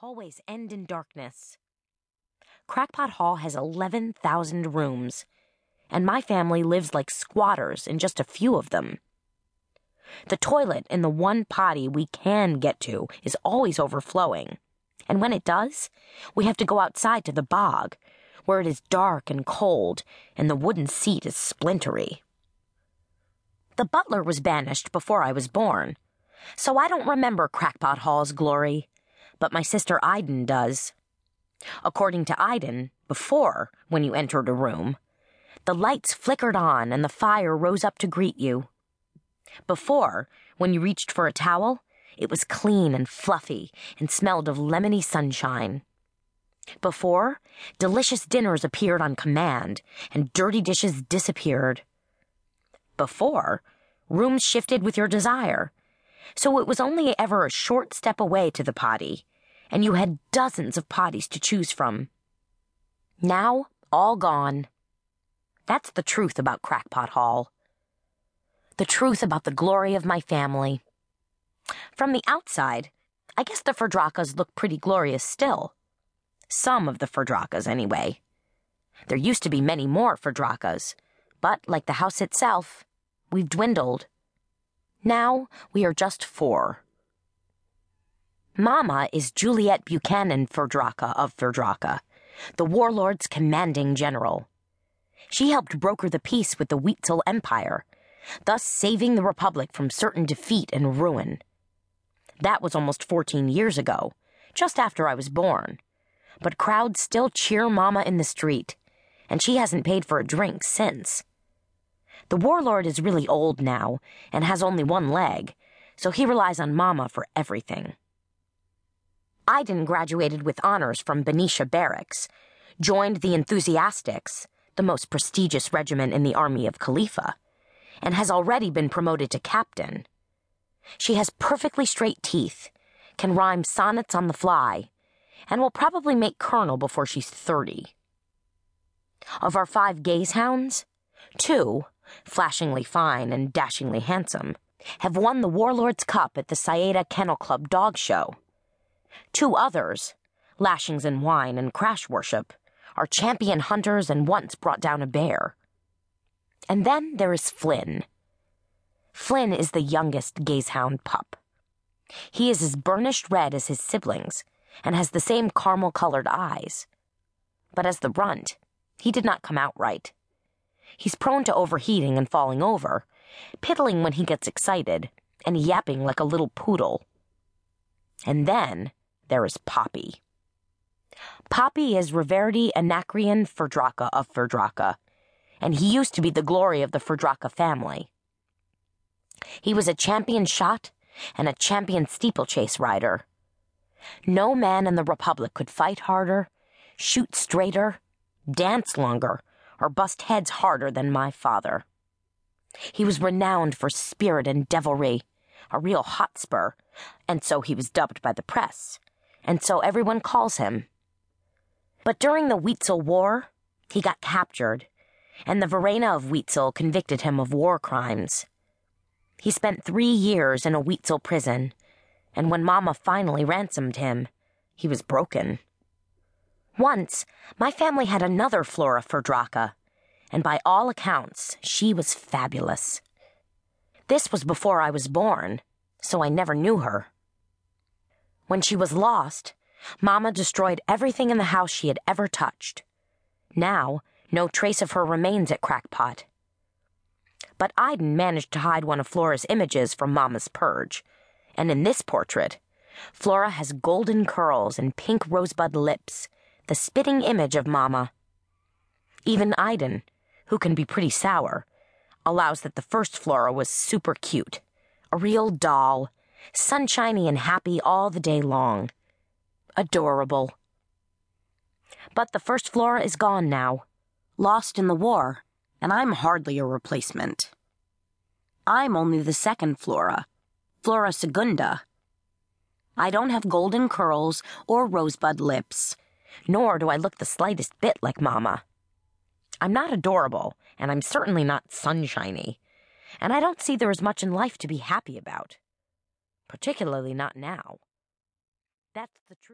Hallways end in darkness. Crackpot Hall has 11,000 rooms, and my family lives like squatters in just a few of them. The toilet in the one potty we can get to is always overflowing, and when it does, we have to go outside to the bog, where it is dark and cold, and the wooden seat is splintery. The butler was banished before I was born, so I don't remember Crackpot Hall's glory, but my sister Idden does. According to Idden, before, when you entered a room, the lights flickered on and the fire rose up to greet you. Before, when you reached for a towel, it was clean and fluffy and smelled of lemony sunshine. Before, delicious dinners appeared on command and dirty dishes disappeared. Before, rooms shifted with your desire, so it was only ever a short step away to the potty, and you had dozens of potties to choose from. Now, all gone. That's the truth about Crackpot Hall. The truth about the glory of my family. From the outside, I guess the Fyrdraacas look pretty glorious still. Some of the Fyrdraacas, anyway. There used to be many more Fyrdraacas, but like the house itself, we've dwindled. Now we are just four. Mama is Juliet Buchanan Fyrdraaca of Fyrdraaca, the warlord's commanding general. She helped broker the peace with the Huitzil Empire, thus saving the Republic from certain defeat and ruin. That was almost 14 years ago, just after I was born. But crowds still cheer Mama in the street, and she hasn't paid for a drink since. The warlord is really old now and has only one leg, so he relies on Mama for everything. Idden graduated with honors from Benicia Barracks, joined the Enthusiastics, the most prestigious regiment in the army of Califa, and has already been promoted to captain. She has perfectly straight teeth, can rhyme sonnets on the fly, and will probably make colonel before she's 30. Of our five gaze hounds, two, flashingly fine and dashingly handsome, have won the Warlord's Cup at the Saeta Kennel Club Dog Show. Two others, Lashings and Wine and Crash Worship, are champion hunters and once brought down a bear. And then there is Flynn. Flynn is the youngest gazehound pup. He is as burnished red as his siblings and has the same caramel colored eyes. But as the runt, he did not come out right. He's prone to overheating and falling over, piddling when he gets excited, and yapping like a little poodle. And then there is Poppy. Poppy is Reverdy Anacreon Fyrdraaca of Fyrdraaca, and he used to be the glory of the Fyrdraaca family. He was a champion shot and a champion steeplechase rider. No man in the Republic could fight harder, shoot straighter, dance longer, or bust heads harder than my father. He was renowned for spirit and devilry, a real hotspur, and so he was dubbed by the press, and so everyone calls him. But during the Huitzil War, he got captured, and the Varena of Huitzil convicted him of war crimes. He spent three years in a Huitzil prison, and when Mama finally ransomed him, he was broken. Once, my family had another Flora Fyrdraaca, and by all accounts, she was fabulous. This was before I was born, so I never knew her. When she was lost, Mama destroyed everything in the house she had ever touched. Now, no trace of her remains at Crackpot. But Idden managed to hide one of Flora's images from Mama's purge, and in this portrait, Flora has golden curls and pink rosebud lips the spitting image of Mama. Even Idden, who can be pretty sour, allows that the first Flora was super cute. A real doll, sunshiny and happy all the day long. Adorable. But the first Flora is gone now, lost in the war, and I'm hardly a replacement. I'm only the second Flora, Flora Segunda. I don't have golden curls or rosebud lips nor do I look the slightest bit like Mama. I'm not adorable, and I'm certainly not sunshiny, and I don't see there is much in life to be happy about. Particularly not now. That's the truth.